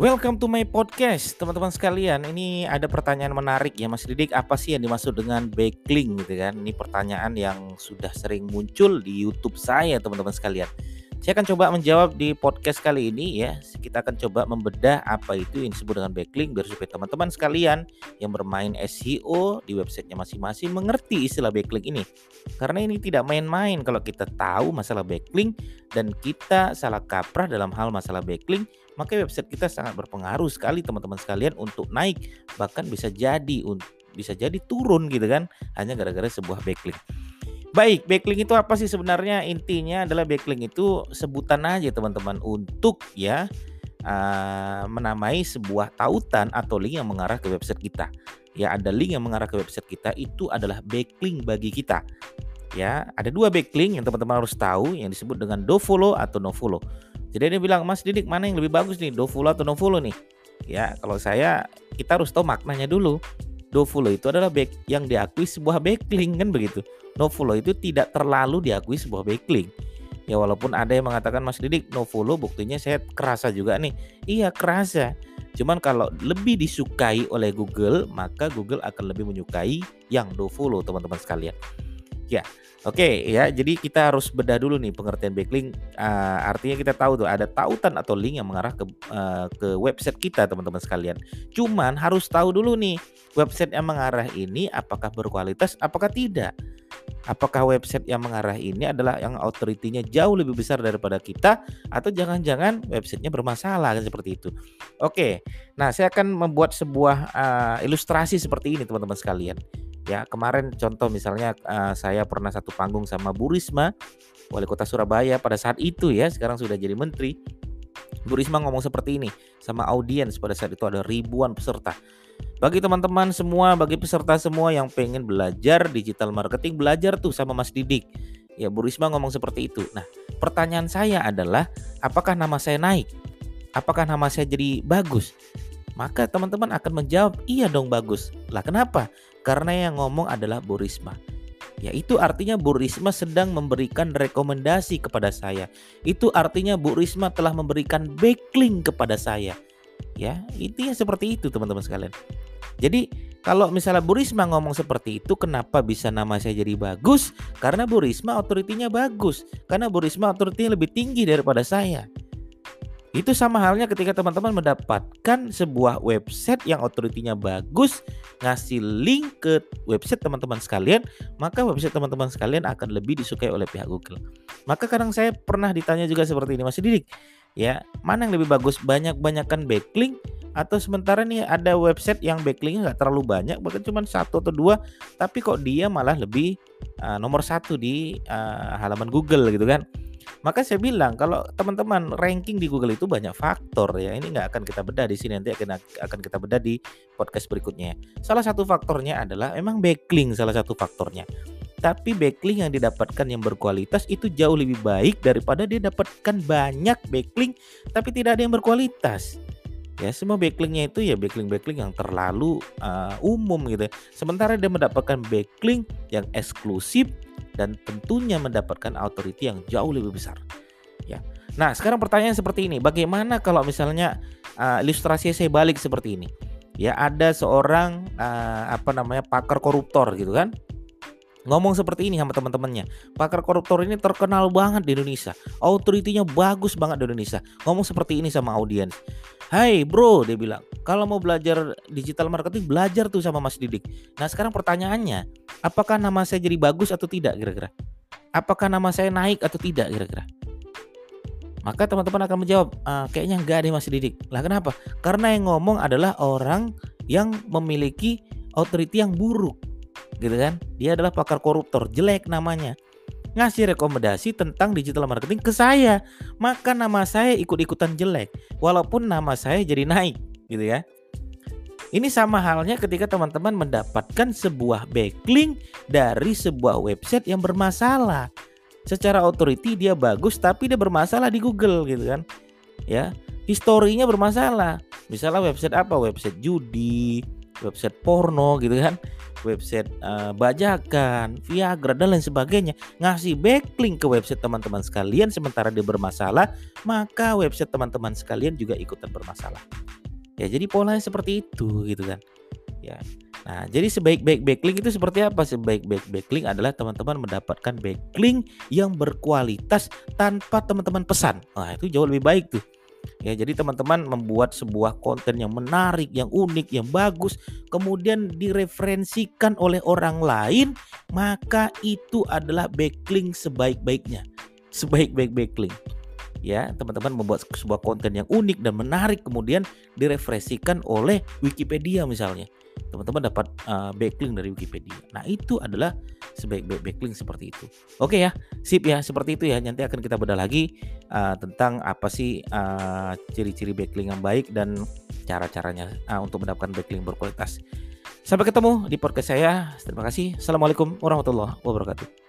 Welcome to my podcast, teman-teman sekalian. Ini ada pertanyaan menarik ya, Mas Didik. Apa sih yang dimaksud dengan backlink gitu kan? Ini pertanyaan yang sudah sering muncul di YouTube saya, teman-teman sekalian. Saya akan coba menjawab di podcast kali ini ya. Kita akan coba membedah apa itu yang disebut dengan backlink biar supaya teman-teman sekalian yang bermain SEO di websitenya masing-masing mengerti istilah backlink ini. Karena ini tidak main-main kalau kita tahu masalah backlink dan kita salah kaprah dalam hal masalah backlink, maka website kita sangat berpengaruh sekali teman-teman sekalian untuk naik bahkan bisa jadi bisa jadi turun gitu kan hanya gara-gara sebuah backlink. Baik, backlink itu apa sih sebenarnya? Intinya adalah backlink itu sebutan aja teman-teman untuk ya uh, menamai sebuah tautan atau link yang mengarah ke website kita. Ya, ada link yang mengarah ke website kita itu adalah backlink bagi kita. Ya, ada dua backlink yang teman-teman harus tahu yang disebut dengan do follow atau no follow. Jadi dia bilang, "Mas Didik, mana yang lebih bagus nih, do follow atau no follow nih?" Ya, kalau saya kita harus tahu maknanya dulu. Do follow itu adalah back yang diakui sebuah backlink kan begitu no follow itu tidak terlalu diakui sebuah backlink. Ya walaupun ada yang mengatakan Mas Didik no follow buktinya saya kerasa juga nih. Iya kerasa. Cuman kalau lebih disukai oleh Google, maka Google akan lebih menyukai yang no follow teman-teman sekalian. Ya, oke okay, ya. Jadi kita harus bedah dulu nih pengertian backlink. Uh, artinya kita tahu tuh ada tautan atau link yang mengarah ke uh, ke website kita teman-teman sekalian. Cuman harus tahu dulu nih website yang mengarah ini apakah berkualitas, apakah tidak. Apakah website yang mengarah ini adalah yang authority-nya jauh lebih besar daripada kita atau jangan-jangan websitenya bermasalah kan seperti itu. Oke. Nah, saya akan membuat sebuah uh, ilustrasi seperti ini teman-teman sekalian. Ya, kemarin contoh misalnya uh, saya pernah satu panggung sama Bu Risma, Wali Kota Surabaya pada saat itu ya, sekarang sudah jadi menteri. Bu Risma ngomong seperti ini sama audiens pada saat itu ada ribuan peserta. Bagi teman-teman semua, bagi peserta semua yang pengen belajar digital marketing, belajar tuh sama Mas Didik. Ya, Bu Risma ngomong seperti itu. Nah, pertanyaan saya adalah, apakah nama saya naik? Apakah nama saya jadi bagus? Maka teman-teman akan menjawab, iya dong bagus. Lah kenapa? Karena yang ngomong adalah Bu Risma. Ya itu artinya Bu Risma sedang memberikan rekomendasi kepada saya. Itu artinya Bu Risma telah memberikan backlink kepada saya. Ya, intinya seperti itu teman-teman sekalian. Jadi kalau misalnya Bu Risma ngomong seperti itu, kenapa bisa nama saya jadi bagus? Karena Bu Risma otoritinya bagus. Karena Bu Risma otoritinya lebih tinggi daripada saya. Itu sama halnya ketika teman-teman mendapatkan sebuah website yang otoritinya bagus, ngasih link ke website teman-teman sekalian, maka website teman-teman sekalian akan lebih disukai oleh pihak Google. Maka kadang saya pernah ditanya juga seperti ini, Mas Didik, ya mana yang lebih bagus, banyak-banyakan backlink atau sementara nih ada website yang backlinknya nggak terlalu banyak bahkan cuma satu atau dua tapi kok dia malah lebih uh, nomor satu di uh, halaman Google gitu kan maka saya bilang kalau teman-teman ranking di Google itu banyak faktor ya. Ini nggak akan kita bedah di sini nanti akan akan kita bedah di podcast berikutnya. Salah satu faktornya adalah emang backlink salah satu faktornya. Tapi backlink yang didapatkan yang berkualitas itu jauh lebih baik daripada dia dapatkan banyak backlink tapi tidak ada yang berkualitas. Ya semua backlinknya itu ya backlink backlink yang terlalu uh, umum gitu sementara dia mendapatkan backlink yang eksklusif dan tentunya mendapatkan authority yang jauh lebih besar. Ya. Nah sekarang pertanyaan seperti ini. Bagaimana kalau misalnya uh, ilustrasi saya balik seperti ini? Ya ada seorang uh, apa namanya pakar koruptor gitu kan ngomong seperti ini sama teman-temannya. Pakar koruptor ini terkenal banget di Indonesia. Autoritinya bagus banget di Indonesia. Ngomong seperti ini sama audiens. Hai bro, dia bilang, kalau mau belajar digital marketing, belajar tuh sama Mas Didik. Nah sekarang pertanyaannya, apakah nama saya jadi bagus atau tidak kira-kira? Apakah nama saya naik atau tidak kira-kira? Maka teman-teman akan menjawab, ah, kayaknya enggak deh Mas Didik. Lah kenapa? Karena yang ngomong adalah orang yang memiliki authority yang buruk. Gitu kan? Dia adalah pakar koruptor, jelek namanya ngasih rekomendasi tentang digital marketing ke saya. Maka nama saya ikut-ikutan jelek walaupun nama saya jadi naik gitu ya. Ini sama halnya ketika teman-teman mendapatkan sebuah backlink dari sebuah website yang bermasalah. Secara authority dia bagus tapi dia bermasalah di Google gitu kan. Ya, historinya bermasalah. Misalnya website apa? Website judi, website porno gitu kan, website uh, bajakan, Viagra dan lain sebagainya, ngasih backlink ke website teman-teman sekalian sementara dia bermasalah, maka website teman-teman sekalian juga ikutan bermasalah. Ya, jadi polanya seperti itu gitu kan. Ya. Nah, jadi sebaik-baik backlink itu seperti apa? Sebaik-baik backlink adalah teman-teman mendapatkan backlink yang berkualitas tanpa teman-teman pesan. Nah, itu jauh lebih baik tuh. Ya, jadi teman-teman membuat sebuah konten yang menarik, yang unik, yang bagus, kemudian direferensikan oleh orang lain, maka itu adalah backlink sebaik-baiknya. Sebaik-baik backlink. Ya, teman-teman membuat sebuah konten yang unik dan menarik kemudian direferensikan oleh Wikipedia misalnya teman-teman dapat uh, backlink dari Wikipedia. Nah, itu adalah sebaik-baik backlink seperti itu. Oke ya, sip ya, seperti itu ya. Nanti akan kita bedah lagi uh, tentang apa sih uh, ciri-ciri backlink yang baik dan cara-caranya uh, untuk mendapatkan backlink berkualitas. Sampai ketemu di podcast saya. Terima kasih. Assalamualaikum warahmatullahi wabarakatuh.